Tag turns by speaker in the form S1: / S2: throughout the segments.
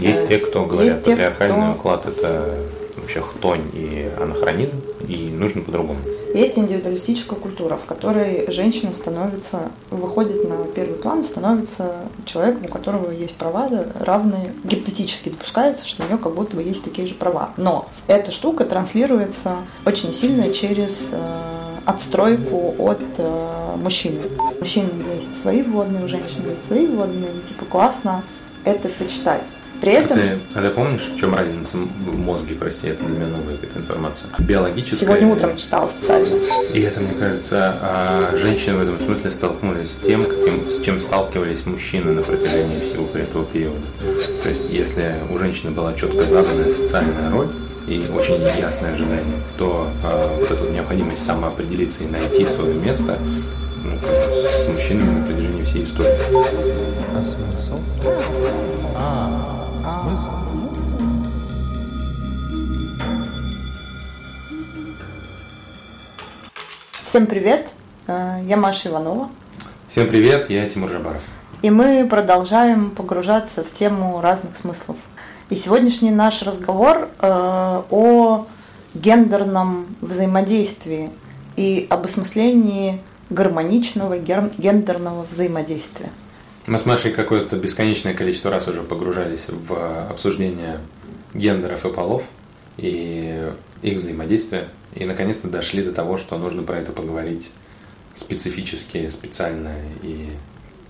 S1: Есть те, кто говорят,
S2: Есть те,
S1: патриархальный
S2: кто-
S1: уклад это вообще хтонь и анахронизм, и нужно по-другому.
S2: Есть индивидуалистическая культура, в которой женщина становится, выходит на первый план, становится человеком, у которого есть права равные, гипотетически допускается, что у нее как будто бы есть такие же права. Но эта штука транслируется очень сильно через э, отстройку от э, мужчины. У мужчин есть свои вводные, у женщин есть свои вводные, типа классно это сочетать. При
S1: А
S2: этом
S1: ты, а ты помнишь, в чем разница в мозге, прости, это для меня новая какая-то информация? Биологическая.
S2: сегодня утром читала специально.
S1: И это, мне кажется, а, женщины в этом смысле столкнулись с тем, каким- с чем сталкивались мужчины на протяжении всего этого периода. То есть, если у женщины была четко заданная социальная роль и очень ясное ожидание, то а, вот эта вот необходимость самоопределиться и найти свое место ну, с мужчинами на протяжении всей истории.
S3: А смысл? А, смысл?
S2: Всем привет, Э, я Маша Иванова.
S1: Всем привет, я Тимур Жабаров.
S2: И мы продолжаем погружаться в тему разных смыслов. И сегодняшний наш разговор э, о гендерном взаимодействии и об осмыслении гармоничного гендерного взаимодействия.
S1: Мы с Машей какое-то бесконечное количество раз уже погружались в обсуждение гендеров и полов и их взаимодействия. И наконец-то дошли до того, что нужно про это поговорить специфически, специально. И,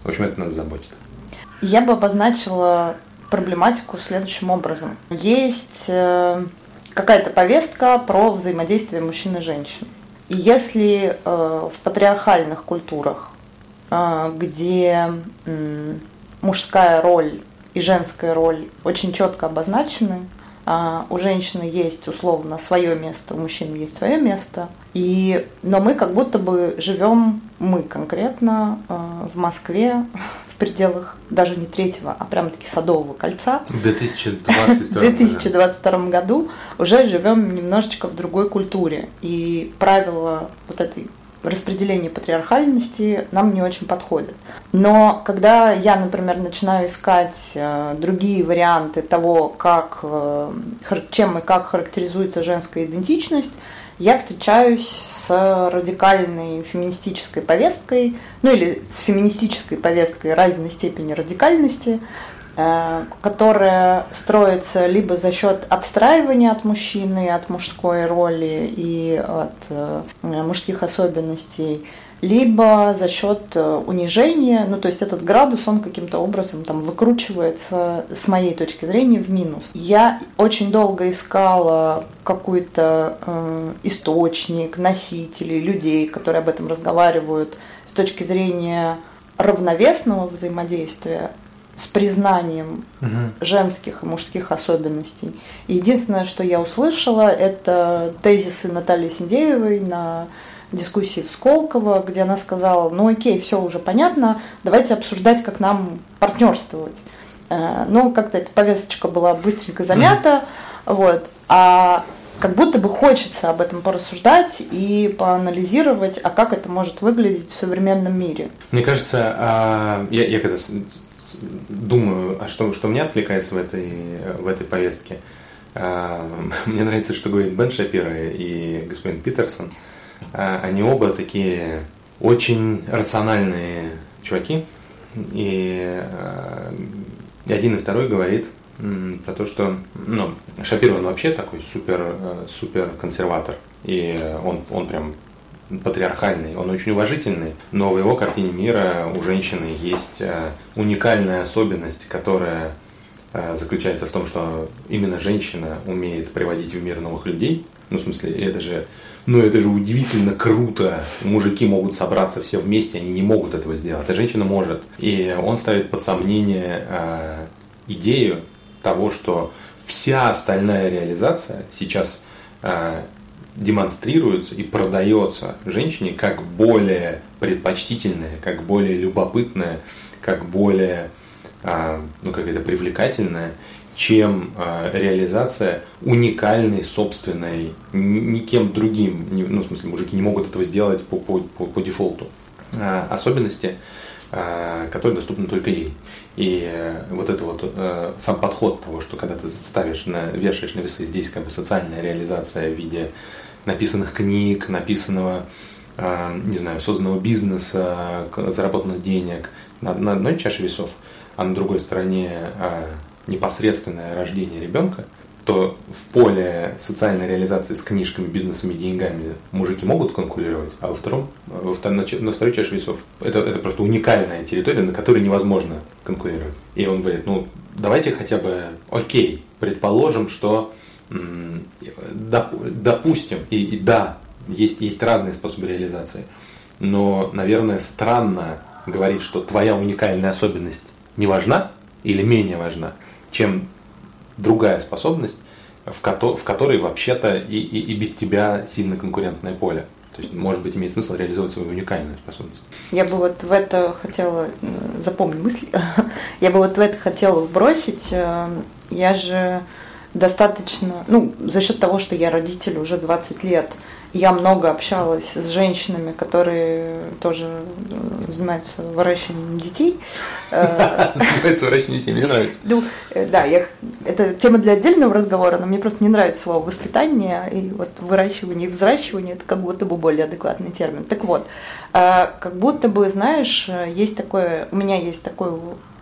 S1: в общем, это нас заботит.
S2: Я бы обозначила проблематику следующим образом. Есть э, какая-то повестка про взаимодействие мужчин и женщин. И если э, в патриархальных культурах, где м, мужская роль и женская роль очень четко обозначены, а у женщины есть условно свое место, у мужчины есть свое место. И, но мы как будто бы живем, мы конкретно, э, в Москве, в пределах даже не третьего, а прямо-таки Садового кольца.
S1: В 2022
S2: В 2022 году уже живем немножечко в другой культуре. И правила вот этой распределения патриархальности нам не очень подходят. Но когда я, например, начинаю искать э, другие варианты того, как, э, чем и как характеризуется женская идентичность, я встречаюсь с радикальной феминистической повесткой, ну или с феминистической повесткой разной степени радикальности, которая строится либо за счет отстраивания от мужчины, от мужской роли и от э, мужских особенностей, либо за счет э, унижения, ну то есть этот градус, он каким-то образом там выкручивается с моей точки зрения в минус. Я очень долго искала какой-то э, источник, носителей, людей, которые об этом разговаривают с точки зрения равновесного взаимодействия с признанием женских и мужских особенностей. Единственное, что я услышала, это тезисы Натальи Синдеевой на дискуссии в Сколково, где она сказала, ну окей, все уже понятно, давайте обсуждать, как нам партнерствовать. Э, Ну, как-то эта повесточка была быстренько замята, вот, а как будто бы хочется об этом порассуждать и поанализировать, а как это может выглядеть в современном мире.
S1: Мне кажется, а, я, я когда думаю, а что, что мне откликается в этой, в этой повестке, а, мне нравится, что говорит Бен Шапира и господин Питерсон. А, Они оба такие очень рациональные чуваки. И, а, один и второй говорит про то, что ну, Шапир, он вообще такой супер, э, супер консерватор. И он, он прям патриархальный, он очень уважительный, но в его картине мира у женщины есть э, уникальная особенность, которая э, заключается в том, что именно женщина умеет приводить в мир новых людей. Ну, в смысле, это же, ну, это же удивительно круто. Мужики могут собраться все вместе, они не могут этого сделать, а женщина может. И он ставит под сомнение э, идею того, что вся остальная реализация сейчас э, демонстрируется и продается женщине как более предпочтительная, как более любопытная, как более а, ну, какая-то привлекательная, чем а, реализация уникальной, собственной, никем другим, ну, в смысле, мужики не могут этого сделать по, по, по, по дефолту. А, особенности которые доступны только ей. И э, вот это вот э, сам подход того, что когда ты ставишь на, вешаешь на весы здесь как бы социальная реализация в виде написанных книг, написанного, э, не знаю, созданного бизнеса, заработанных денег на, на одной чаше весов, а на другой стороне э, непосредственное рождение ребенка – то в поле социальной реализации с книжками, бизнесами, деньгами мужики могут конкурировать, а во втором, во втором на, второй чаше весов это, это просто уникальная территория, на которой невозможно конкурировать. И он говорит, ну давайте хотя бы, окей, предположим, что допустим, и, и да, есть, есть разные способы реализации, но, наверное, странно говорить, что твоя уникальная особенность не важна или менее важна, чем другая способность, в, ко- в которой вообще-то и, и, и без тебя сильно конкурентное поле. То есть, может быть, имеет смысл реализовать свою уникальную способность.
S2: Я бы вот в это хотела, запомни мысли, я бы вот в это хотела вбросить. Э, я же достаточно, ну, за счет того, что я родитель уже 20 лет, я много общалась с женщинами, которые тоже э, занимаются выращиванием детей.
S1: Э, занимаются выращиванием детей, мне нравится.
S2: Ну, э, да, я, это тема для отдельного разговора, но мне просто не нравится слово воспитание, и вот выращивание и взращивание – это как будто бы более адекватный термин. Так вот, как будто бы, знаешь, есть такое, у меня есть такое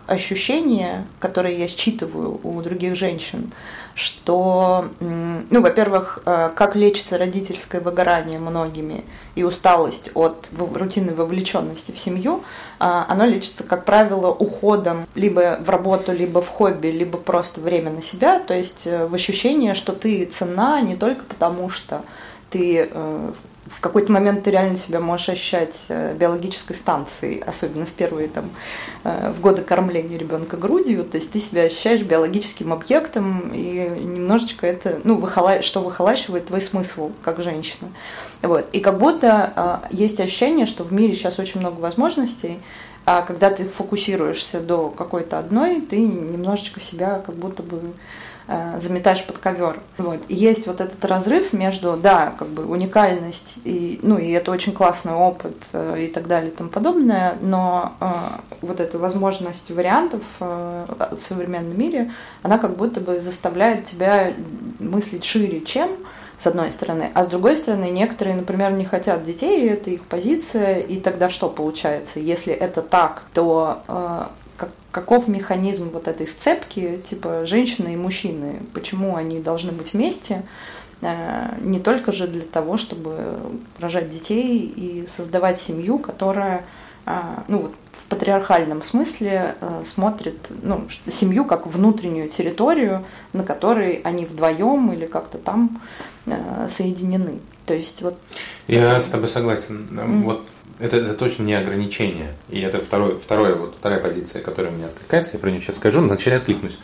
S2: ощущение, которое я считываю у других женщин, что, ну, во-первых, э, как лечится родительское выгорание многими и усталость от рутинной вовлеченности в семью, а, оно лечится, как правило, уходом либо в работу, либо в хобби, либо просто время на себя, то есть э, в ощущение, что ты цена не только потому, что ты э, в какой-то момент ты реально себя можешь ощущать э, биологической станцией, особенно в первые там, э, в годы кормления ребенка грудью, то есть ты себя ощущаешь биологическим объектом, и немножечко это, ну, выхола... что выхолащивает твой смысл как женщина. Вот. И как будто э, есть ощущение, что в мире сейчас очень много возможностей, а когда ты фокусируешься до какой-то одной, ты немножечко себя как будто бы заметаешь под ковер. Вот. И есть вот этот разрыв между, да, как бы уникальность, и, ну, и это очень классный опыт э, и так далее и тому подобное, но э, вот эта возможность вариантов э, в современном мире, она как будто бы заставляет тебя мыслить шире, чем с одной стороны, а с другой стороны, некоторые, например, не хотят детей, и это их позиция, и тогда что получается? Если это так, то э, как, каков механизм вот этой сцепки, типа женщины и мужчины, почему они должны быть вместе, э, не только же для того, чтобы рожать детей и создавать семью, которая э, ну, вот, в патриархальном смысле э, смотрит ну, семью как внутреннюю территорию, на которой они вдвоем или как-то там соединены. То есть вот.
S1: Я с тобой согласен. Mm. Вот это, это точно не ограничение. И это второе, второе, вот, вторая позиция, которая меня откликается. Я про нее сейчас скажу, но вначале откликнусь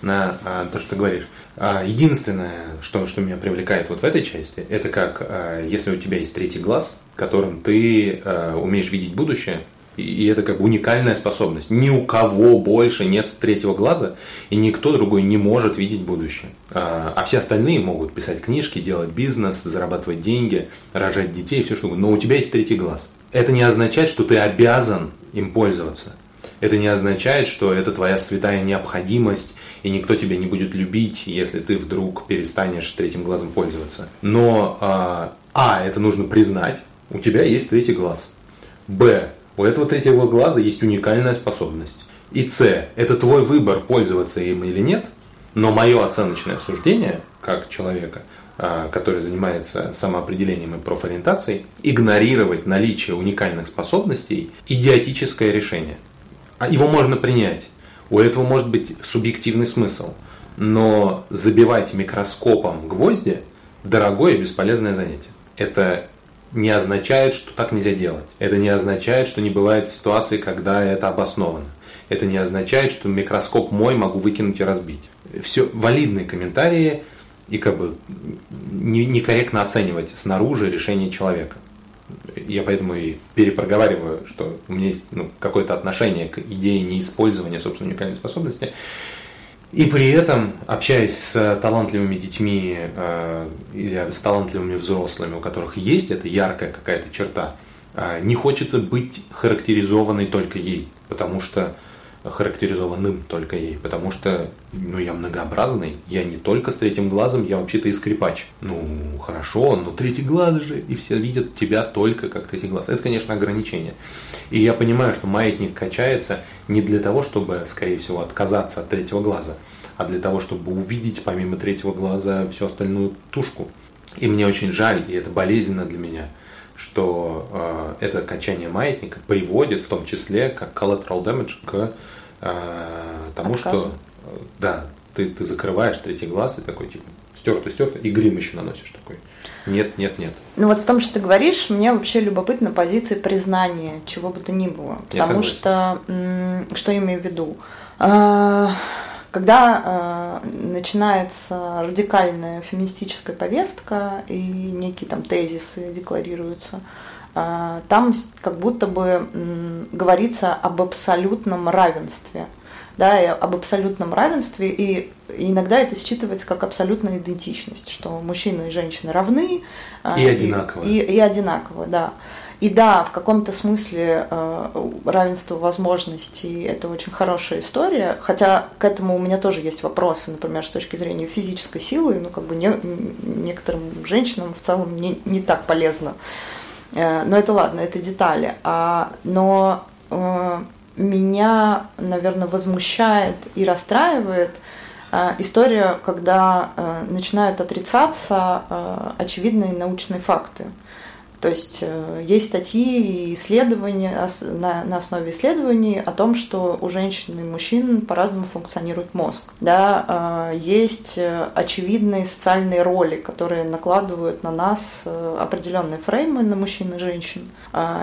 S1: на а, то, что ты говоришь. А, единственное, что, что меня привлекает вот в этой части, это как а, если у тебя есть третий глаз, которым ты а, умеешь видеть будущее, и это как уникальная способность. Ни у кого больше нет третьего глаза, и никто другой не может видеть будущее. А, а все остальные могут писать книжки, делать бизнес, зарабатывать деньги, рожать детей, все что угодно. Но у тебя есть третий глаз. Это не означает, что ты обязан им пользоваться. Это не означает, что это твоя святая необходимость, и никто тебя не будет любить, если ты вдруг перестанешь третьим глазом пользоваться. Но, а, а это нужно признать, у тебя есть третий глаз. Б, у этого третьего глаза есть уникальная способность. И С, это твой выбор, пользоваться им или нет, но мое оценочное суждение, как человека, который занимается самоопределением и профориентацией, игнорировать наличие уникальных способностей – идиотическое решение. А его можно принять. У этого может быть субъективный смысл. Но забивать микроскопом гвозди – дорогое и бесполезное занятие. Это не означает, что так нельзя делать. Это не означает, что не бывает ситуации, когда это обосновано. Это не означает, что микроскоп мой могу выкинуть и разбить. Все валидные комментарии, и как бы некорректно оценивать снаружи решение человека. Я поэтому и перепроговариваю, что у меня есть ну, какое-то отношение к идее неиспользования собственной уникальной способности. И при этом, общаясь с талантливыми детьми э, или с талантливыми взрослыми, у которых есть эта яркая какая-то черта, А, не хочется быть характеризованной только ей, потому что характеризованным только ей, потому что, ну, я многообразный, я не только с третьим глазом, я вообще-то и скрипач. Ну, хорошо, но третий глаз же, и все видят тебя только как третий глаз. Это, конечно, ограничение. И я понимаю, что маятник качается не для того, чтобы, скорее всего, отказаться от третьего глаза, а для того, чтобы увидеть помимо третьего глаза всю остальную тушку. И мне очень жаль, и это болезненно для меня, что э, это качание маятника приводит в том числе как collateral damage к э, тому, Отказу. что э, да, ты, ты закрываешь третий глаз и такой типа стерто, стерто, и грим еще наносишь такой. Нет, нет, нет.
S2: Ну вот в том, что ты говоришь, мне вообще любопытна позиция признания чего бы то ни было. Потому что, что я имею в виду? Когда э, начинается радикальная феминистическая повестка и некие там тезисы декларируются, э, там как будто бы э, говорится об абсолютном равенстве. Да, и об абсолютном равенстве, и иногда это считывается как абсолютная идентичность, что мужчины и женщины равны.
S1: Э, и одинаково.
S2: И, и, и одинаково, да. И да, в каком-то смысле э, равенство возможностей – это очень хорошая история, хотя к этому у меня тоже есть вопросы, например, с точки зрения физической силы, ну, как бы не, некоторым женщинам в целом не, не так полезно. Э, но это ладно, это детали. А, но э, меня, наверное, возмущает и расстраивает история, когда начинают отрицаться очевидные научные факты. То есть э, есть статьи и исследования на, на основе исследований о том, что у женщин и мужчин по-разному функционирует мозг. Да, э, есть э, очевидные социальные роли, которые накладывают на нас определенные фреймы на мужчин и женщин.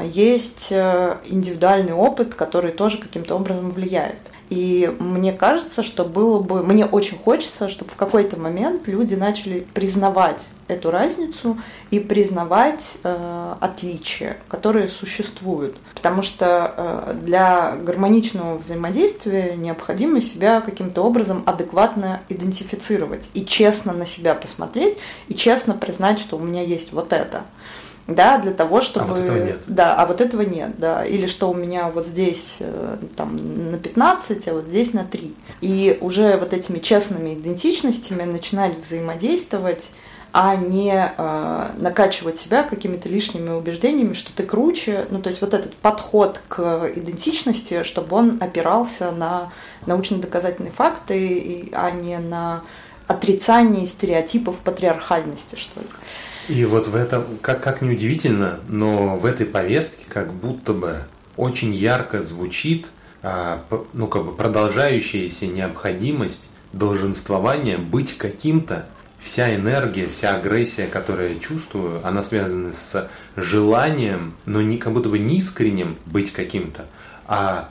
S2: Есть индивидуальный опыт, который тоже каким-то образом влияет. И мне кажется, что было бы, мне очень хочется, чтобы в какой-то момент люди начали признавать эту разницу и признавать э, отличия, которые существуют. Потому что э, для гармоничного взаимодействия необходимо себя каким-то образом адекватно идентифицировать и честно на себя посмотреть и честно признать, что у меня есть вот это да, для того, чтобы... А
S1: вот этого нет.
S2: Да, а вот этого нет, да. Или что у меня вот здесь э, там на 15, а вот здесь на 3. И уже вот этими честными идентичностями начинали взаимодействовать а не э, накачивать себя какими-то лишними убеждениями, что ты круче. Ну, то есть вот этот подход к идентичности, чтобы он опирался на научно-доказательные факты, а не на отрицание стереотипов патриархальности, что ли.
S1: И вот в этом, как, как ни удивительно, но в этой повестке как будто бы очень ярко звучит а, ну, как бы продолжающаяся необходимость долженствования быть каким-то. Вся энергия, вся агрессия, которую я чувствую, она связана с желанием, но не как будто бы не искренним быть каким-то, а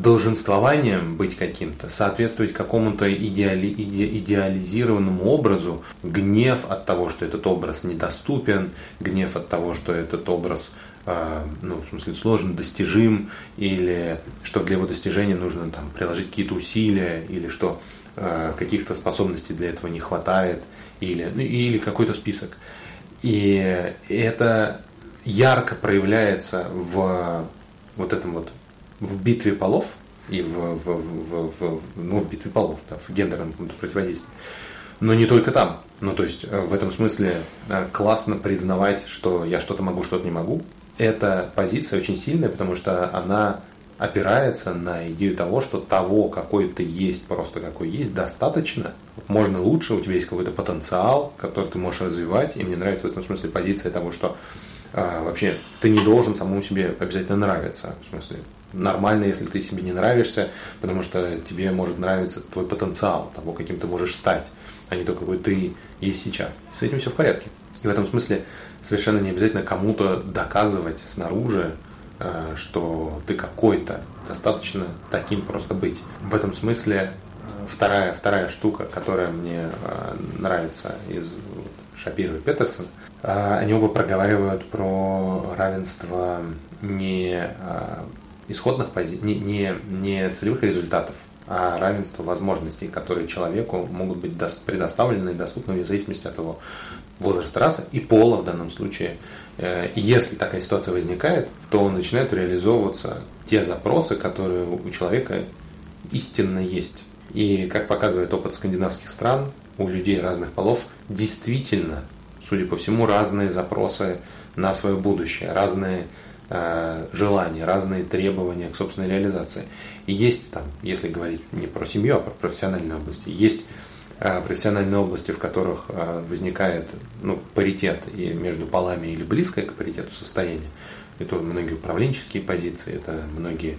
S1: долженствованием быть каким-то, соответствовать какому-то идеали, иде, идеализированному образу, гнев от того, что этот образ недоступен, гнев от того, что этот образ э, ну, в смысле, сложен, достижим, или что для его достижения нужно там, приложить какие-то усилия, или что э, каких-то способностей для этого не хватает, или, ну, или какой-то список. И это ярко проявляется в вот этом вот в битве полов и в, в, в, в, ну, в битве полов, да, в гендерном противодействии. Но не только там. Ну, то есть, э, в этом смысле э, классно признавать, что я что-то могу, что-то не могу. Эта позиция очень сильная, потому что она опирается на идею того, что того, какой ты есть, просто какой есть, достаточно. Можно лучше, у тебя есть какой-то потенциал, который ты можешь развивать. И мне нравится в этом смысле позиция того, что а, вообще ты не должен самому себе обязательно нравиться. В смысле, нормально, если ты себе не нравишься, потому что тебе может нравиться твой потенциал, того, каким ты можешь стать, а не то, какой ты есть сейчас. С этим все в порядке. И в этом смысле совершенно не обязательно кому-то доказывать снаружи, э, что ты какой-то, достаточно таким просто быть. В этом смысле э, вторая, вторая штука, которая мне э, нравится из Шапира и Петерсон, они оба проговаривают про равенство не исходных позиций, не, не, не целевых результатов, а равенство возможностей, которые человеку могут быть предоставлены и доступны вне зависимости от его возраста, расы и пола в данном случае. Э, если такая ситуация возникает, то начинают реализовываться те запросы, которые у человека истинно есть. И как показывает опыт скандинавских стран, у людей разных полов действительно, судя по всему, разные запросы на свое будущее, разные э, желания, разные требования к собственной реализации. И есть там, если говорить не про семью, а про профессиональные области, есть э, профессиональные области, в которых э, возникает ну, паритет и между полами или близкое к паритету состояние. Это многие управленческие позиции, это многие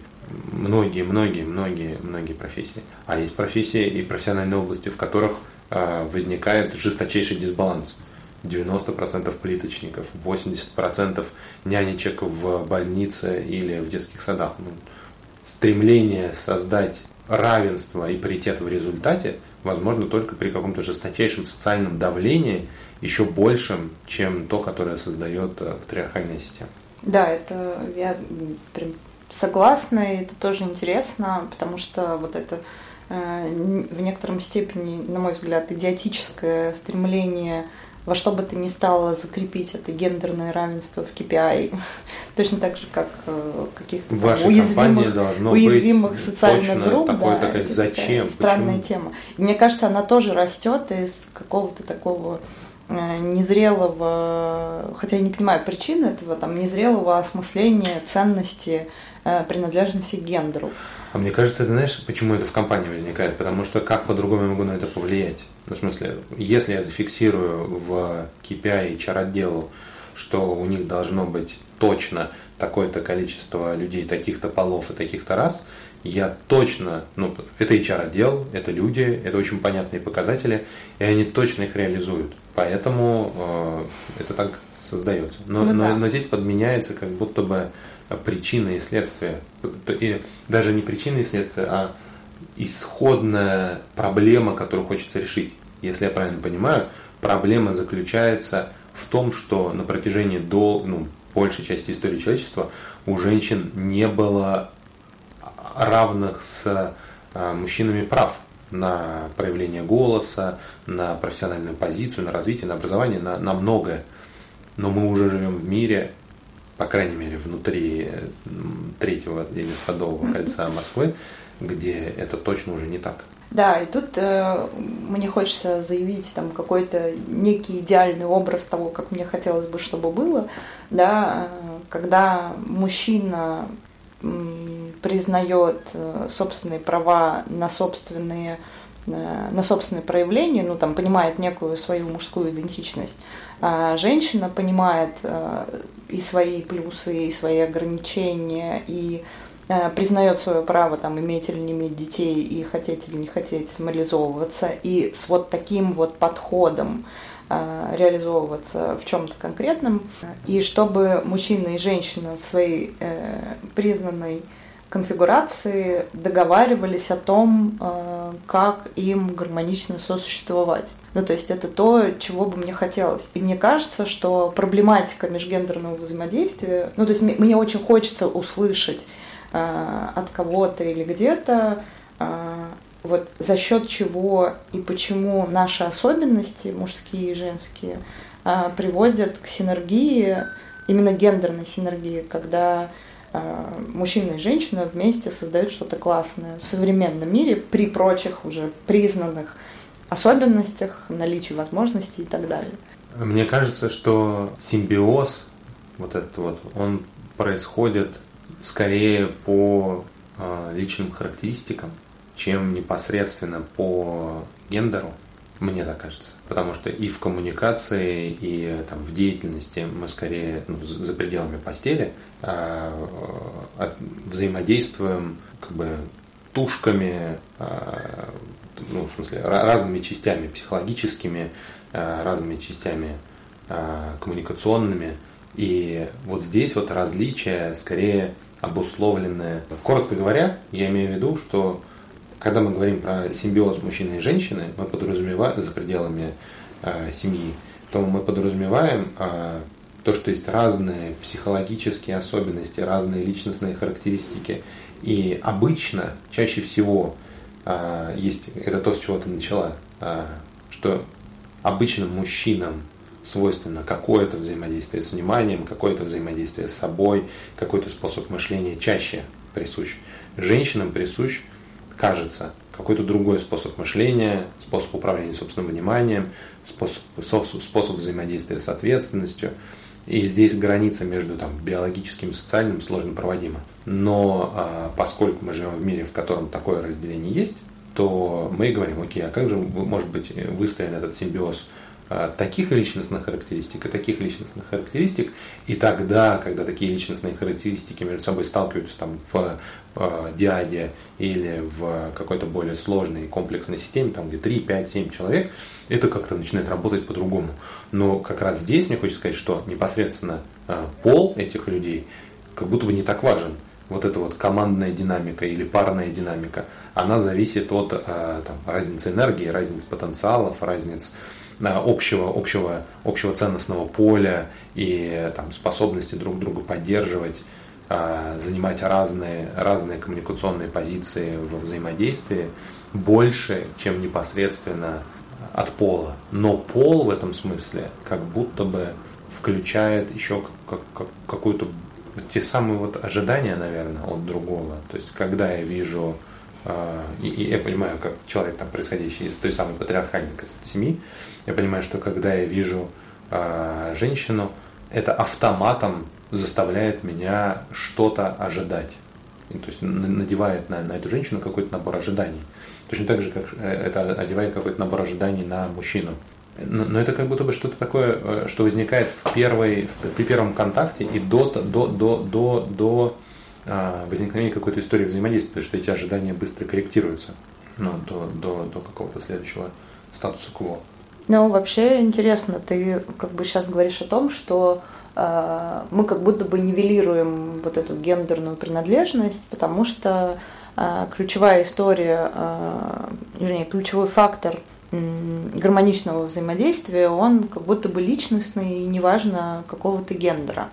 S1: многие, многие, многие, многие профессии. А есть профессии и профессиональные области, в которых возникает жесточайший дисбаланс. 90% плиточников, 80% нянечек в больнице или в детских садах. Ну, стремление создать равенство и паритет в результате возможно только при каком-то жесточайшем социальном давлении, еще большем, чем то, которое создает э, патриархальная система.
S2: Да, это я прям согласна, и это тоже интересно, потому что вот это в некотором степени, на мой взгляд, идиотическое стремление во что бы ты ни стало закрепить это гендерное равенство в KPI, точно так же, как э, каких-то уязвимых, уязвимых социальных групп.
S1: Такой, да, такая, зачем?
S2: Странная Почему? тема. И мне кажется, она тоже растет из какого-то такого э, незрелого, хотя я не понимаю причины этого, там, незрелого осмысления ценности Э, принадлежности к гендеру.
S1: А мне кажется, ты знаешь, почему это в компании возникает? Потому что как по-другому я могу на это повлиять? Ну, в смысле, если я зафиксирую в KPI HR-отделу, что у них должно быть точно такое-то количество людей таких-то полов и таких-то раз, я точно, ну, это HR-отдел, это люди, это очень понятные показатели, и они точно их реализуют. Поэтому э, это так создается. Но, ну, но, да. но здесь подменяется как будто бы причины и следствия. И даже не причины и следствия, а исходная проблема, которую хочется решить. Если я правильно понимаю, проблема заключается в том, что на протяжении до, ну, большей части истории человечества у женщин не было равных с а, мужчинами прав на проявление голоса, на профессиональную позицию, на развитие, на образование, на, на многое. Но мы уже живем в мире, по крайней мере, внутри третьего отделения Садового кольца Москвы, где это точно уже не так.
S2: Да, и тут э, мне хочется заявить там какой-то некий идеальный образ того, как мне хотелось бы, чтобы было, да, э, когда мужчина э, признает э, собственные права на собственные э, на собственные проявления, ну там понимает некую свою мужскую идентичность, а женщина понимает э, и свои плюсы, и свои ограничения, и признает свое право там иметь или не иметь детей, и хотеть или не хотеть самореализовываться, и с вот таким вот подходом реализовываться в чем-то конкретном, и чтобы мужчина и женщина в своей э, признанной конфигурации договаривались о том, э, как им гармонично сосуществовать. Ну, то есть это то, чего бы мне хотелось. И мне кажется, что проблематика межгендерного взаимодействия, ну, то есть мне очень хочется услышать э, от кого-то или где-то, вот за счет чего и почему наши особенности, мужские и женские, приводят к синергии, именно гендерной синергии, когда а, мужчина и женщина вместе создают что-то классное в современном мире при прочих уже признанных особенностях, наличии возможностей и так далее.
S1: Мне кажется, что симбиоз вот этот вот, он происходит скорее по э, личным характеристикам, чем непосредственно по гендеру. Мне так кажется. Потому что и в коммуникации, и там, в деятельности мы скорее ну, за пределами постели э, взаимодействуем как бы тушками, э, ну, в смысле, разными частями психологическими, э, разными частями э, коммуникационными. И вот здесь вот различия скорее обусловлены. Коротко говоря, я имею в виду, что когда мы говорим про симбиоз мужчины и женщины, мы подразумеваем за пределами э, семьи, то мы подразумеваем э, то, что есть разные психологические особенности, разные личностные характеристики. И обычно, чаще всего, а, есть, это то, с чего ты начала, а, что обычным мужчинам свойственно какое-то взаимодействие с вниманием, какое-то взаимодействие с собой, какой-то способ мышления чаще присущ. Женщинам присущ, кажется, какой-то другой способ мышления, способ управления собственным вниманием, способ, способ взаимодействия с ответственностью. И здесь граница между там, биологическим и социальным сложно проводима. Но а, поскольку мы живем в мире, в котором такое разделение есть, то мы говорим, окей, а как же может быть выстроен этот симбиоз а, таких личностных характеристик и таких личностных характеристик, и тогда, когда такие личностные характеристики между собой сталкиваются там, в э, диаде или в какой-то более сложной комплексной системе, там где 3, 5, 7 человек, это как-то начинает работать по-другому. Но как раз здесь мне хочется сказать, что непосредственно э, пол этих людей как будто бы не так важен. Вот эта вот командная динамика или парная динамика, она зависит от э, там, разницы энергии, разницы потенциалов, разницы общего, общего, общего ценностного поля и там, способности друг друга поддерживать, занимать разные, разные коммуникационные позиции во взаимодействии больше, чем непосредственно от пола. Но пол в этом смысле как будто бы включает еще как, как, какую-то те самые вот ожидания, наверное, от другого. То есть, когда я вижу а, и, я понимаю, как человек, там, происходящий из той самой патриархальной семьи, я понимаю, что когда я вижу э, женщину, это автоматом заставляет меня что-то ожидать. И, то есть надевает на, на эту женщину какой-то набор ожиданий. Точно так же, как э, это одевает какой-то набор ожиданий на мужчину. Но, это как будто бы что-то такое, э, что возникает в первой, в, при первом контакте и до, до, до, до, до а, возникновения какой-то истории взаимодействия, потому что эти ожидания быстро корректируются ну, до, до, до какого-то следующего статуса кво.
S2: Ну, вообще интересно, ты как бы сейчас говоришь о том, что мы как будто бы нивелируем вот эту гендерную принадлежность, потому что э, ключевая история, э, вернее, ключевой фактор гармоничного взаимодействия, он как будто бы личностный и неважно какого то гендера.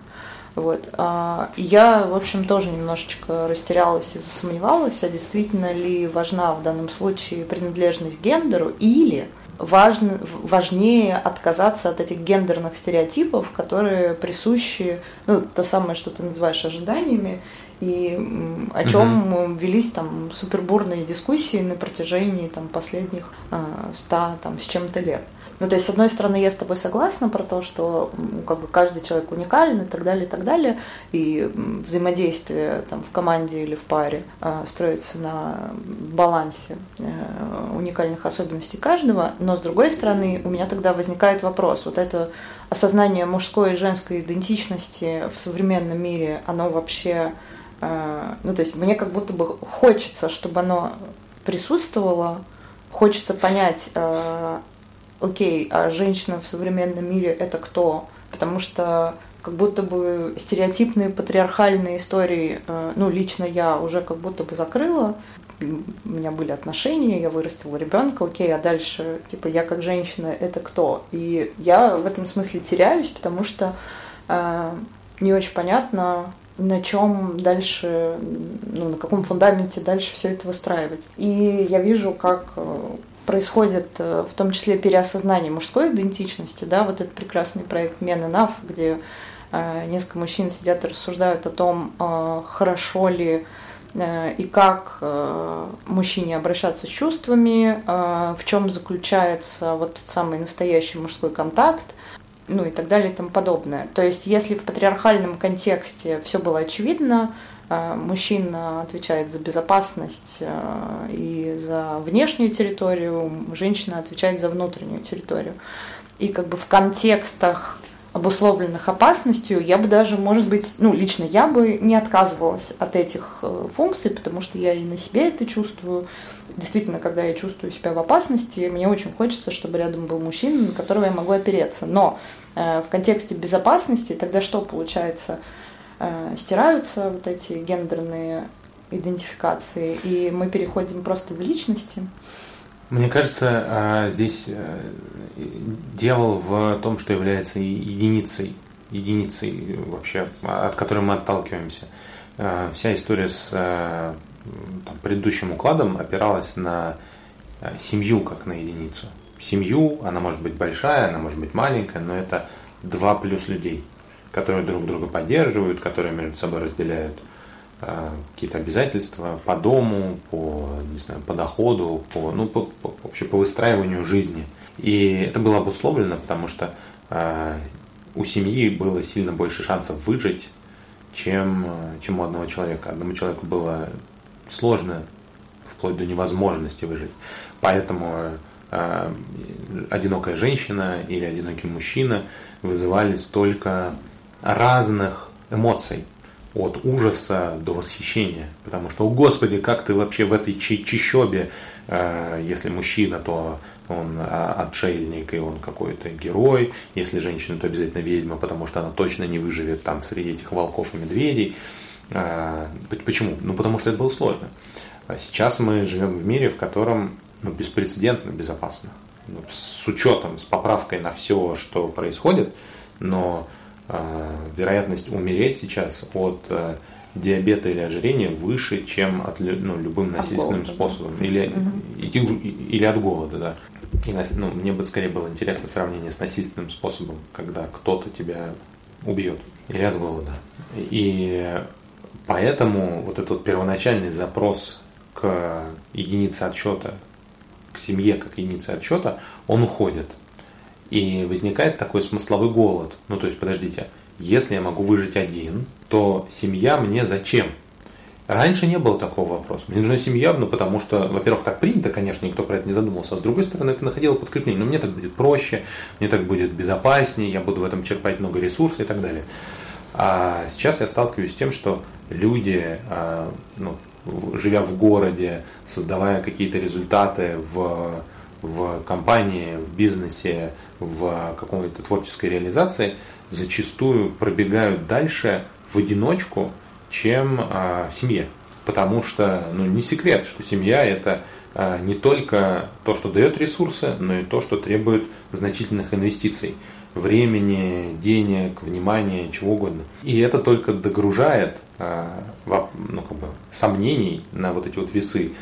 S2: Вот. Я, в общем, тоже немножечко растерялась и засомневалась, а действительно ли важна в данном случае принадлежность гендеру или важно, важнее отказаться от этих гендерных стереотипов, которые присущи, ну, то самое, что ты называешь ожиданиями, и о чем угу. велись там супербурные дискуссии на протяжении там, последних а, ста там, с чем-то лет. Ну, то есть, с одной стороны, я с тобой согласна про то, что как бы каждый человек уникален и так далее, и так далее, и взаимодействие там в команде или в паре э, строится на балансе э, уникальных особенностей каждого, но с другой стороны, у меня тогда возникает вопрос, вот это осознание мужской и женской идентичности в современном мире, оно вообще, э, ну, то есть, мне как будто бы хочется, чтобы оно присутствовало, хочется понять, окей, а женщина в современном мире это кто? Потому что как будто бы стереотипные патриархальные истории, э, ну, лично я уже как будто бы закрыла. У меня были отношения, я вырастила ребенка, окей, а дальше, типа, я как женщина, это кто? И я в этом смысле теряюсь, потому что э, не очень понятно, на чем дальше, ну, на каком фундаменте дальше все это выстраивать. И я вижу, как э, происходит э, в том числе переосознание мужской идентичности, да, вот этот прекрасный проект Men Enough, где э, несколько мужчин сидят и рассуждают о том, э, хорошо ли и как мужчине обращаться с чувствами, в чем заключается вот тот самый настоящий мужской контакт, ну и так далее и тому подобное. То есть, если в патриархальном контексте все было очевидно, мужчина отвечает за безопасность э, и за внешнюю территорию, женщина отвечает за внутреннюю территорию. И как бы в контекстах обусловленных опасностью, я бы даже, может быть, ну, лично я бы не отказывалась от этих э, функций, потому что я и на себе это чувствую. Действительно, когда я чувствую себя в опасности, мне очень хочется, чтобы рядом был мужчина, на которого я могу опереться. Но э, в контексте безопасности тогда что получается? Э, стираются вот эти гендерные идентификации, и мы переходим просто в личности.
S1: Мне кажется, а, здесь э, дьявол в том, что является единицей, единицей вообще, от которой мы отталкиваемся. Э, вся история с там, предыдущим укладом опиралась на э, семью как на единицу. Семью, она может быть большая, она может быть маленькая, но это два плюс людей, которые друг друга поддерживают, которые между собой разделяют э, какие-то обязательства по дому, по, не знаю, по доходу, по, ну, по, по, вообще по выстраиванию жизни. И это было обусловлено, потому что э, у семьи было сильно больше шансов выжить, чем, чем у одного человека. Одному человеку было сложно, вплоть до невозможности выжить. Поэтому э, одинокая женщина или одинокий мужчина вызывали столько разных эмоций от ужаса до восхищения. Потому что, о господи, как ты вообще в этой чищобе, э, если мужчина, то он а, отшельник и он какой-то герой. Если женщина, то обязательно ведьма, потому что она точно не выживет там среди этих волков и медведей. А, почему? Ну, потому что это было сложно. Сейчас мы живем в мире, в котором ну, беспрецедентно безопасно. Ну, с учетом, с поправкой на все, что происходит, но э, вероятность умереть сейчас от э, диабета или ожирения выше, чем от ну, любым насильственным от голода, способом. Да. Или, угу. или от голода, да. И, ну, мне бы скорее было интересно сравнение с насильственным способом, когда кто-то тебя убьет. Или от голода. И поэтому вот этот первоначальный запрос к единице отсчета, к семье как единице отсчета, он уходит. И возникает такой смысловой голод. Ну, то есть, подождите, если я могу выжить один, то семья мне зачем? Раньше не было такого вопроса. Мне нужна семья, ну потому что, во-первых, так принято, конечно, никто про это не задумался, а с другой стороны, это находило подкрепление. Но ну, мне так будет проще, мне так будет безопаснее, я буду в этом черпать много ресурсов и так далее. А сейчас я сталкиваюсь с тем, что люди, а, ну, живя в городе, создавая какие-то результаты в, в компании, в бизнесе, в какой-то творческой реализации, зачастую пробегают дальше в одиночку, чем а, в семье. Потому что, ну, не секрет, что семья это а, не только то, что дает ресурсы, но и то, что требует значительных инвестиций. Времени, денег, внимания, чего угодно. И это только догружает а, ну, как бы, сомнений на вот эти вот весы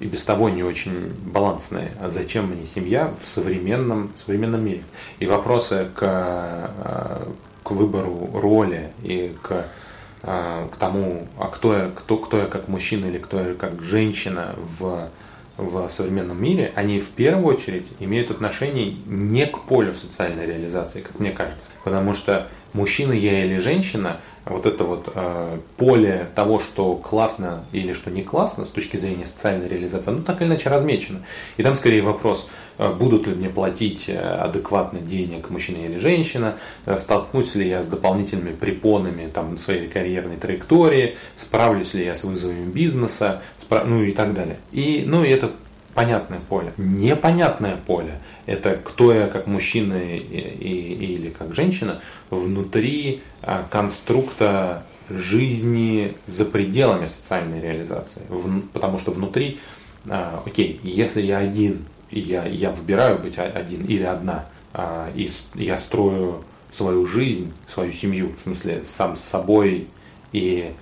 S1: и без того не очень балансные. А зачем мне семья в современном, современном мире? И вопросы к, к выбору роли и к а, к тому, а кто я, кто, кто я как мужчина или кто я как женщина в, в современном мире, они в первую очередь имеют отношение не к полю социальной реализации, как мне кажется. Потому что мужчина я или женщина, вот это вот э, поле того, что классно или что не классно с точки зрения социальной реализации, ну так или иначе размечено. И там скорее вопрос, э, будут ли мне платить э, адекватно денег мужчина или женщина, э, столкнусь ли я с дополнительными препонами там, на своей карьерной траектории, справлюсь ли я с вызовами бизнеса, спра- ну и так далее. И, ну, и это понятное поле. Непонятное поле – это кто я как мужчина и, и, или как женщина внутри а, конструкта жизни за пределами социальной реализации. В, потому что внутри, а, окей, если я один, я, я выбираю быть один или одна, а, и я строю свою жизнь, свою семью, в смысле сам с собой и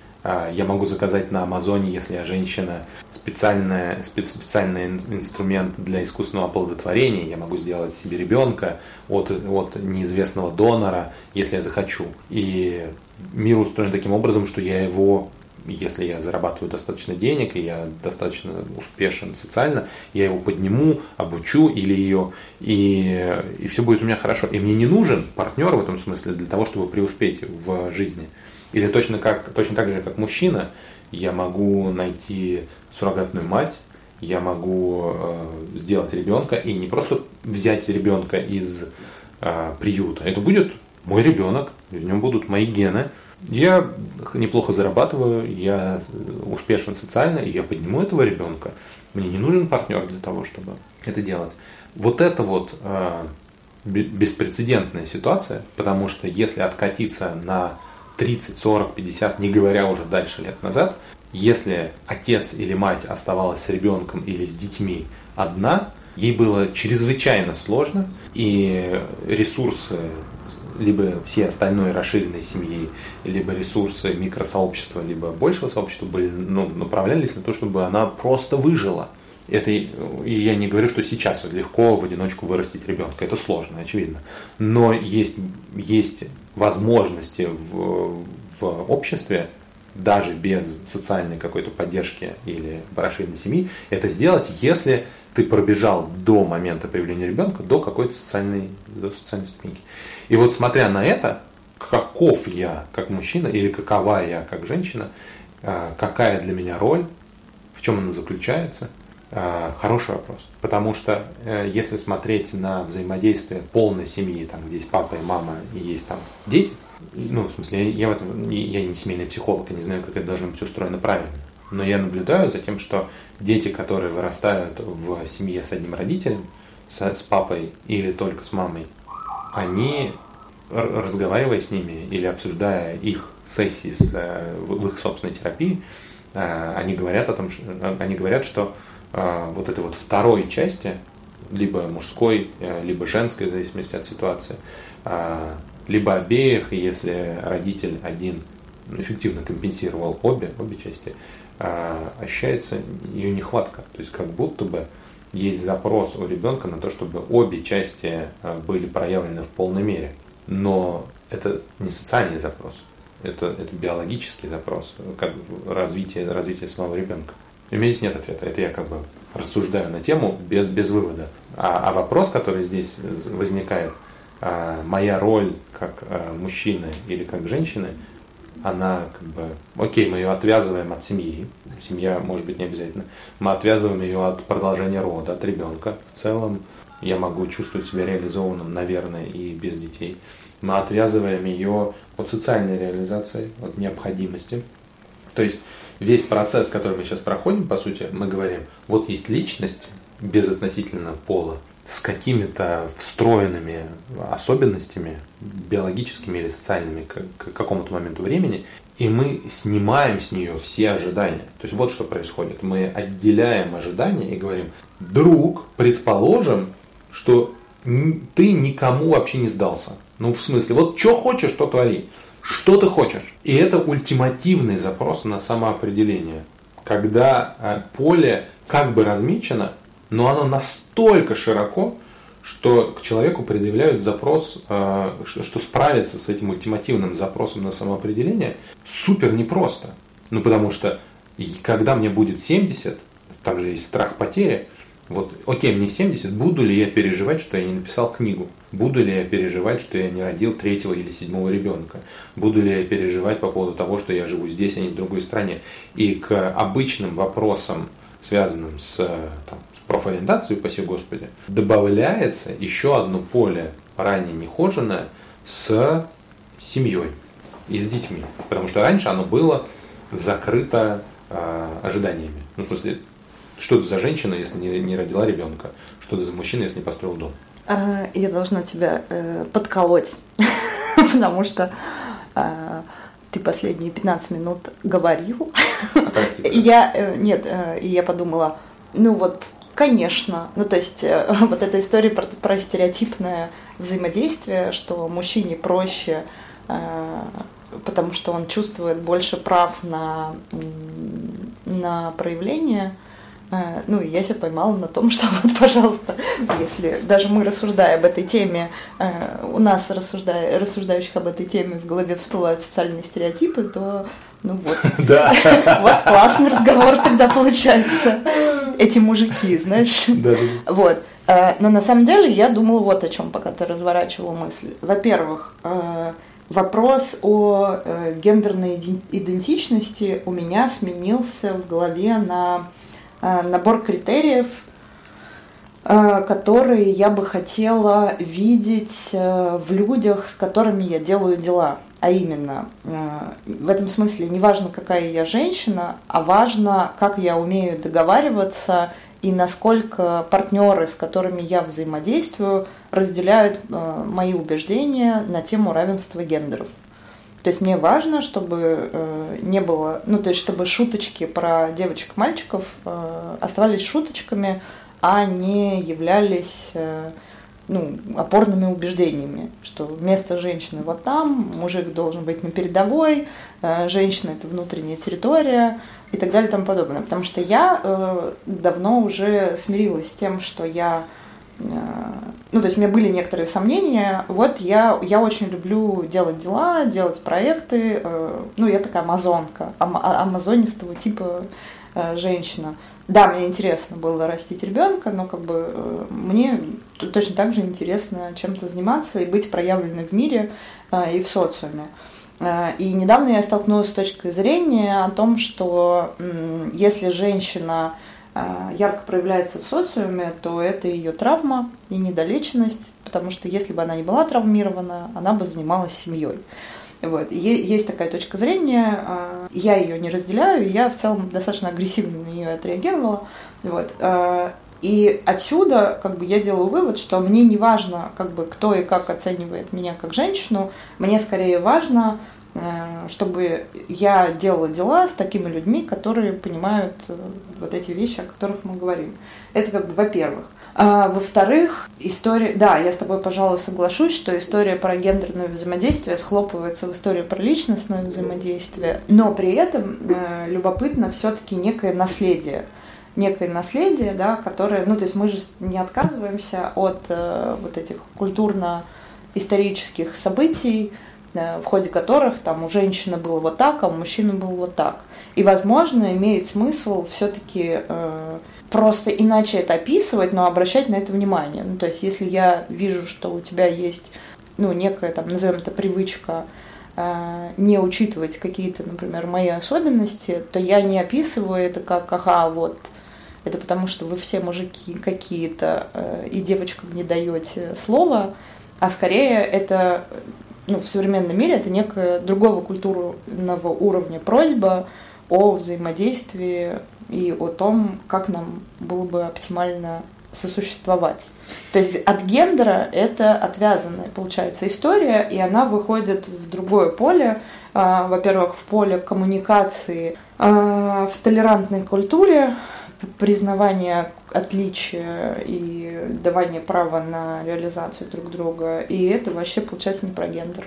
S1: я могу заказать на Амазоне, если я женщина, специальный, специальный инструмент для искусственного оплодотворения. Я могу сделать себе ребенка от, от неизвестного донора, если я захочу. И мир устроен таким образом, что я его если я зарабатываю достаточно денег и я достаточно успешен социально, я его подниму, обучу или ее, и, и все будет у меня хорошо. И мне не нужен партнер в этом смысле для того, чтобы преуспеть в жизни. Или точно, как, точно так же, как мужчина, я могу найти суррогатную мать, я могу э, сделать ребенка и не просто взять ребенка из э, приюта. Это будет мой ребенок, в нем будут мои гены. Я неплохо зарабатываю, я успешен социально, и я подниму этого ребенка. Мне не нужен партнер для того, чтобы это делать. Вот это вот э, беспрецедентная ситуация, потому что если откатиться на 30, 40, 50, не говоря уже дальше лет назад, если отец или мать оставалась с ребенком или с детьми одна, ей было чрезвычайно сложно, и ресурсы либо все остальные расширенные семьи, либо ресурсы микросообщества, либо большего сообщества были, ну, направлялись на то, чтобы она просто выжила. Это, и я не говорю, что сейчас вот легко в одиночку вырастить ребенка, это сложно, очевидно. Но есть, есть возможности в, в обществе, даже без социальной какой-то поддержки или расширенной семьи, это сделать, если ты пробежал до момента появления ребенка, до какой-то социальной, до социальной ступеньки. И вот смотря на это, каков я как мужчина или какова я как женщина, а, какая для меня роль, в чем она заключается, хороший вопрос. Потому что э, если смотреть на взаимодействие полной семьи, там, где есть папа и мама и есть там дети, ну, в смысле, я, в этом, я не семейный психолог, я не знаю, как это должно быть устроено правильно. Но я наблюдаю за тем, что дети, которые вырастают в семье с одним родителем, с, с папой или только с мамой, они, разговаривая с ними или обсуждая их сессии с, э, в их собственной терапии, э, они говорят о том, что, они говорят, что вот этой вот второй части, либо мужской, либо женской, в зависимости от ситуации, либо обеих, если родитель один эффективно компенсировал обе, обе части, ощущается ее нехватка. То есть как будто бы есть запрос у ребенка на то, чтобы обе части а, были проявлены в полной мере. Но это не социальный запрос, это, это биологический запрос, как развитие, развитие самого ребенка. У меня здесь нет ответа, это я как бы рассуждаю на тему без, без вывода. А, а вопрос, который здесь возникает, а, моя роль как а, мужчины или как женщины – она как бы, окей, мы ее отвязываем от семьи, семья может быть не обязательно, мы отвязываем ее от продолжения рода, от ребенка. В целом я могу чувствовать себя реализованным, наверное, и без детей. Мы отвязываем ее от социальной реализации, от необходимости. То есть весь процесс, который мы сейчас проходим, по сути, мы говорим, вот есть личность без относительно пола, с какими-то встроенными особенностями, биологическими или социальными к, какому-то моменту времени, и мы снимаем с нее все ожидания. То есть вот что происходит. Мы отделяем ожидания и говорим, друг, предположим, что ты никому вообще не сдался. Ну, в смысле, вот что хочешь, то твори. Что ты хочешь? И это ультимативный запрос на самоопределение. Когда э, поле как бы размечено, но оно настолько широко, что к человеку предъявляют запрос, э, что справиться с этим ультимативным запросом на самоопределение супер непросто. Ну, потому что когда мне будет 70, также есть страх потери, вот, окей, мне 70, буду ли я переживать, что я не написал книгу? Буду ли я переживать, что я не родил третьего или седьмого ребенка? Буду ли я переживать по поводу того, что я живу здесь, а не в другой стране? И к обычным вопросам, связанным с, там, профориентацию, упаси Господи, добавляется еще одно поле, ранее нехоженное, с семьей и с детьми. Потому что раньше оно было закрыто э, ожиданиями. Ну, в смысле, что это за женщина, если не, не родила ребенка? Что это за мужчина, если не построил дом?
S2: А, я должна тебя э, подколоть, потому что э, ты последние 15 минут говорил. Простите. Я, э, нет, э, и я подумала, ну вот Конечно. Ну, то есть, э, вот эта история про, про стереотипное взаимодействие, что мужчине проще, э, потому что он чувствует больше прав на, на проявление. Э, ну, и я себя поймала на том, что вот, пожалуйста, если даже мы, рассуждая об этой теме, у нас, рассуждая, рассуждающих об этой теме, в голове всплывают социальные стереотипы, то ну вот. Да. Вот классный разговор тогда получается. Эти мужики, знаешь. Да. Вот. Э, но на самом деле я думала вот о чем, пока ты разворачивала мысль. Во-первых, вопрос о э, гендерной идентичности у меня сменился в голове на набор критериев, которые я бы хотела видеть в людях, с которыми я делаю дела. А именно, э, в этом смысле не важно, какая я женщина, а важно, как я умею договариваться и насколько партнеры, с которыми я взаимодействую, разделяют э, мои убеждения на тему равенства гендеров. То есть мне важно, чтобы э, не было, ну то есть чтобы шуточки про девочек-мальчиков оставались шуточками, а не являлись ну, опорными убеждениями, что место женщины вот там, мужик должен быть на передовой, э, женщина это внутренняя территория и так далее и тому подобное. Потому что я э, давно уже смирилась с тем, что я э, ну, то есть у меня были некоторые сомнения. Вот я, я очень люблю делать дела, делать проекты. Ну, я такая амазонка, ам, а, амазонистого типа женщина. Да, мне интересно было растить ребенка, но как бы э, мне точно так же интересно чем-то заниматься и быть проявленной в мире э, и в социуме. Э, и недавно я столкнулась с точкой зрения о том, что если женщина ярко проявляется в социуме, то это ее травма и недолеченность, потому что если бы она не была травмирована, она бы занималась семьей. Вот. Есть такая точка зрения, а, я ее не разделяю, я в целом достаточно агрессивно на нее отреагировала. Вот. А, и отсюда как бы я делаю вывод, что мне не важно, как бы, кто и как оценивает меня как женщину, мне скорее важно, чтобы я делала дела с такими людьми, которые понимают э, вот эти вещи, о которых мы говорим. Это как бы во-первых. А, во-вторых, история... Да, я с тобой, пожалуй, соглашусь, что история про гендерное взаимодействие схлопывается в историю про личностное взаимодействие, но при этом э, любопытно все-таки некое наследие некое наследие, да, которое, ну, то есть мы же не отказываемся от э, вот этих культурно-исторических событий, э, в ходе которых там у женщины было вот так, а у мужчины было вот так. И, возможно, имеет смысл все-таки э, просто иначе это описывать, но обращать на это внимание. Ну, то есть, если я вижу, что у тебя есть, ну, некая, там, назовем это привычка, э, не учитывать какие-то, например, мои особенности, то я не описываю это как, ага, вот, это потому что вы все мужики какие-то, э, и девочкам не даете слова, а скорее это, ну, в современном мире это некая другого культурного уровня просьба о взаимодействии и о том, как нам было бы оптимально сосуществовать. То есть от гендера это отвязанная, получается, история, и она выходит в другое поле. А, во-первых, в поле коммуникации, а, в толерантной культуре, признавания отличия и давания права на реализацию друг друга. И это вообще, получается, не про гендер.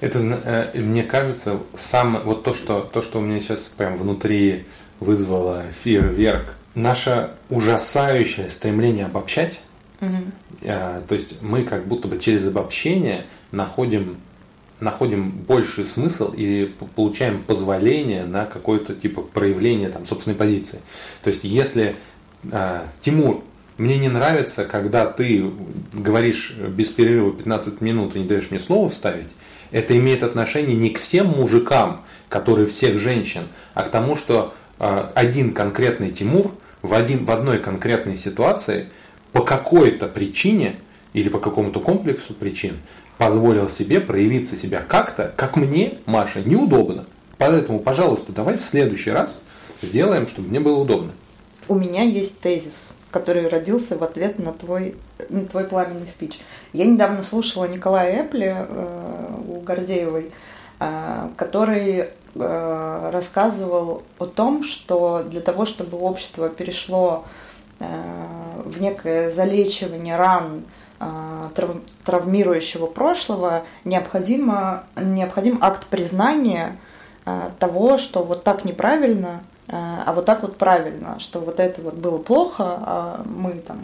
S1: Это, э, мне кажется, сам, вот то, что, то, что у меня сейчас прям внутри вызвало фейерверк. Наше ужасающее стремление обобщать, угу. то есть мы как будто бы через обобщение находим находим больший смысл и получаем позволение на какое-то типа проявление там собственной позиции. То есть если Тимур, мне не нравится, когда ты говоришь без перерыва 15 минут и не даешь мне слово вставить, это имеет отношение не к всем мужикам, которые всех женщин, а к тому, что а, один конкретный Тимур в, один, в одной конкретной ситуации по какой-то причине или по какому-то комплексу причин позволил себе проявиться себя как-то, как мне, Маша, неудобно. Поэтому, пожалуйста, давай в следующий раз сделаем, чтобы мне было удобно.
S2: У меня есть тезис, который родился в ответ на твой, на твой пламенный спич. Я недавно слушала Николая Эпли э, у Гордеевой, э, который Э, рассказывал о том, что для того, чтобы общество перешло э, в некое залечивание ран э, травмирующего прошлого, необходимо, необходим акт признания того, что вот так неправильно, а вот так вот правильно, что вот это вот было плохо, а мы там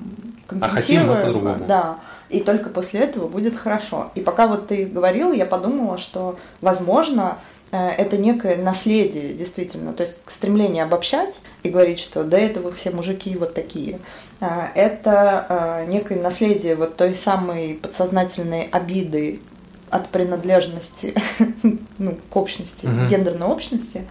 S1: компенсируем. А хотим мы
S2: Да, и только после этого будет хорошо. И пока вот ты говорил, я подумала, что, возможно, Э, это некое наследие, действительно, то есть стремление обобщать и говорить, что до этого все мужики вот такие. Э, это э, некое наследие вот той самой подсознательной обиды от принадлежности ну, к общности, uh-huh. гендерной общности.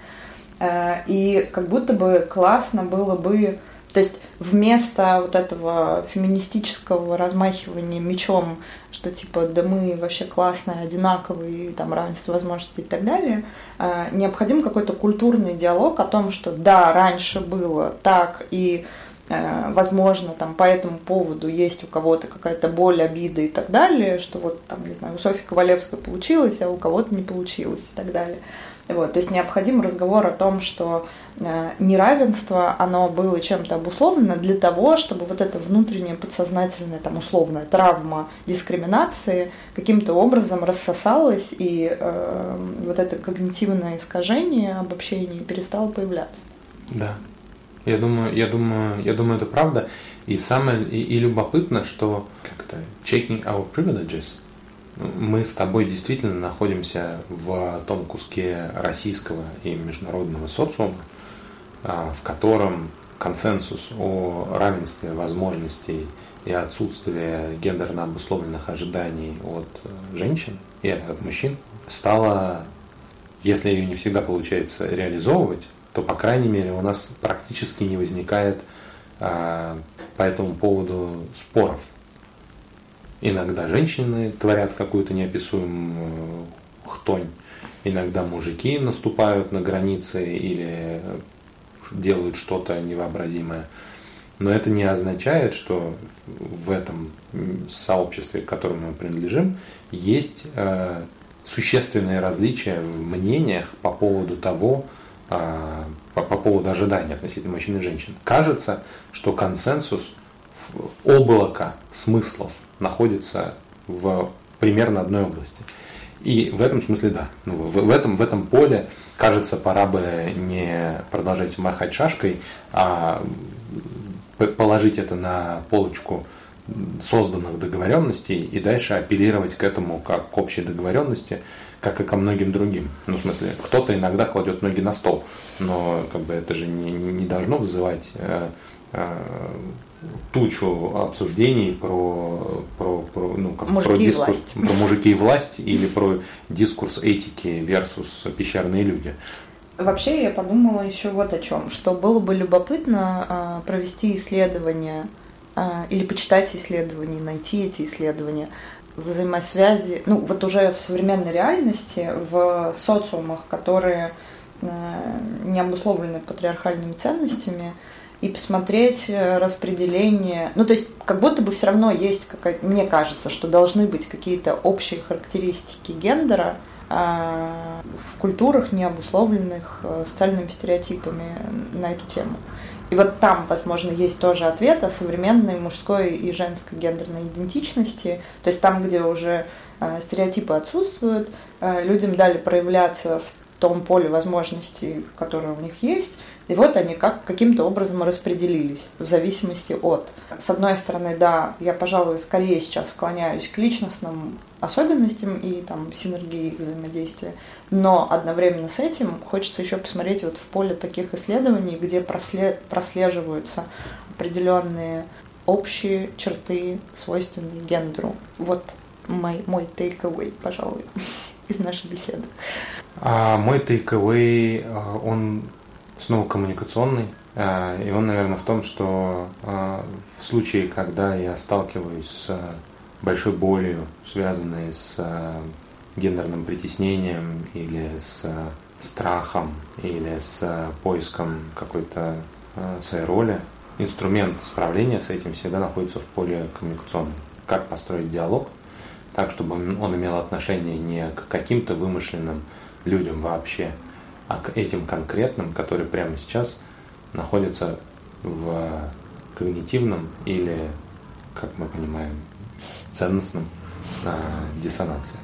S2: И как будто бы классно было бы то есть вместо вот этого феминистического размахивания мечом, что типа да мы вообще классные, одинаковые, там равенство возможностей и так далее, э, необходим какой-то культурный диалог о том, что да, раньше было так и э, возможно, там по этому поводу есть у кого-то какая-то боль, обида и так далее, что вот там, не знаю, у Софьи Ковалевской получилось, а у кого-то не получилось и так далее. Вот, то есть необходим разговор о том, что э, неравенство, оно было чем-то обусловлено для того, чтобы вот эта внутренняя подсознательная, там, условная травма дискриминации каким-то образом рассосалась, и э, вот это когнитивное искажение обобщение перестало появляться.
S1: Да. Я думаю, я думаю, я думаю, это правда. И самое и, и любопытно, что как-то checking our privileges – мы с тобой действительно находимся в том куске российского и международного социума, а, в котором консенсус о равенстве возможностей и отсутствие гендерно обусловленных ожиданий от женщин и от мужчин стало, если ее не всегда получается реализовывать, то, по крайней мере, у нас практически не возникает а, по этому поводу споров. Иногда женщины творят какую-то неописуемую хтонь. Иногда мужики наступают на границы или делают что-то невообразимое. Но это не означает, что в этом сообществе, к которому мы принадлежим, есть э, существенные различия в мнениях по поводу того, э, по, по поводу ожиданий относительно мужчин и женщин. Кажется, что консенсус облака смыслов находится в примерно одной области. И в этом смысле да. Ну, в, в, этом, в этом поле, кажется, пора бы не продолжать махать шашкой, а положить это на полочку созданных договоренностей и дальше апеллировать к этому как к общей договоренности, как и ко многим другим. Ну, в смысле, кто-то иногда кладет ноги на стол, но как бы это же не, не должно вызывать э, э, тучу обсуждений про, про, про, ну, как, про, дискурс, про мужики и власть или про дискурс этики versus пещерные люди.
S2: Вообще я подумала еще вот о чем, что было бы любопытно а, провести исследования а, или почитать исследования, найти эти исследования взаимосвязи, ну вот уже в современной реальности, в социумах, которые а, не обусловлены патриархальными ценностями, и посмотреть э, распределение. Ну, то есть, как будто бы все равно есть какая-то, мне кажется, что должны быть какие-то общие характеристики гендера а, в культурах, не обусловленных э, социальными стереотипами на эту тему. И вот там, возможно, есть тоже ответ о современной мужской и женской гендерной идентичности. То есть там, где уже э, стереотипы отсутствуют, людям дали проявляться в том поле возможностей, которое у них есть, и вот они как каким-то образом распределились в зависимости от. С одной стороны, да, я, пожалуй, скорее сейчас склоняюсь к личностным особенностям и там синергии взаимодействия, но одновременно с этим хочется еще посмотреть вот в поле таких исследований, где прослеживаются определенные общие черты, свойственные гендеру. Вот мой, мой take-away, пожалуй, из нашей беседы.
S1: А мой take-away, а, он снова коммуникационный. А, и он, наверное, в том, что а, в случае, когда я сталкиваюсь с большой болью, связанной с а, гендерным притеснением или с страхом или с поиском какой-то своей роли, инструмент справления с этим всегда находится в поле коммуникационном. Как построить диалог так, чтобы он имел отношение не к каким-то вымышленным людям вообще, а к этим конкретным, которые прямо сейчас находятся в когнитивном или, как мы понимаем, ценностном э, диссонансе.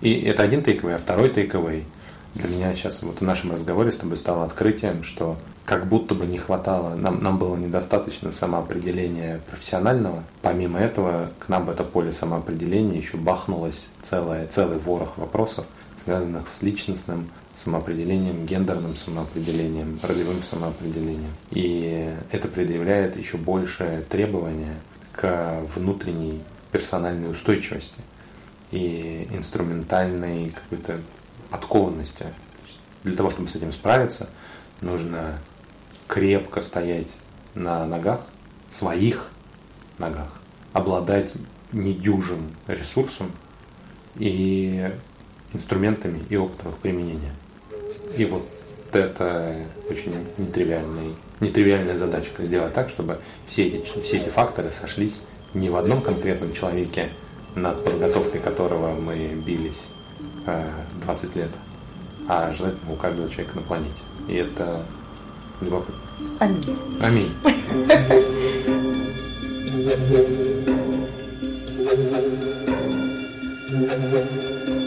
S1: И это один тейковый, а второй тейковый для меня сейчас вот в нашем разговоре с тобой стало открытием, что как будто бы не хватало, нам, нам было недостаточно самоопределения профессионального. Помимо этого, к нам в это поле самоопределения еще бахнулось целое, целый ворох вопросов, связанных с личностным самоопределением, гендерным самоопределением, ролевым самоопределением. И это предъявляет еще большее требование к внутренней персональной устойчивости и инструментальной какой-то подкованности. Для того, чтобы с этим справиться, нужно крепко стоять на ногах, своих ногах, обладать недюжим ресурсом и инструментами и опытом их применения. И вот это очень нетривиальный, нетривиальная задачка сделать так, чтобы все эти, все эти факторы сошлись не в одном конкретном человеке, над подготовкой которого мы бились 20 э, лет, а желательно у каждого человека на планете. И это любопытно.
S2: Аминь.
S1: Аминь.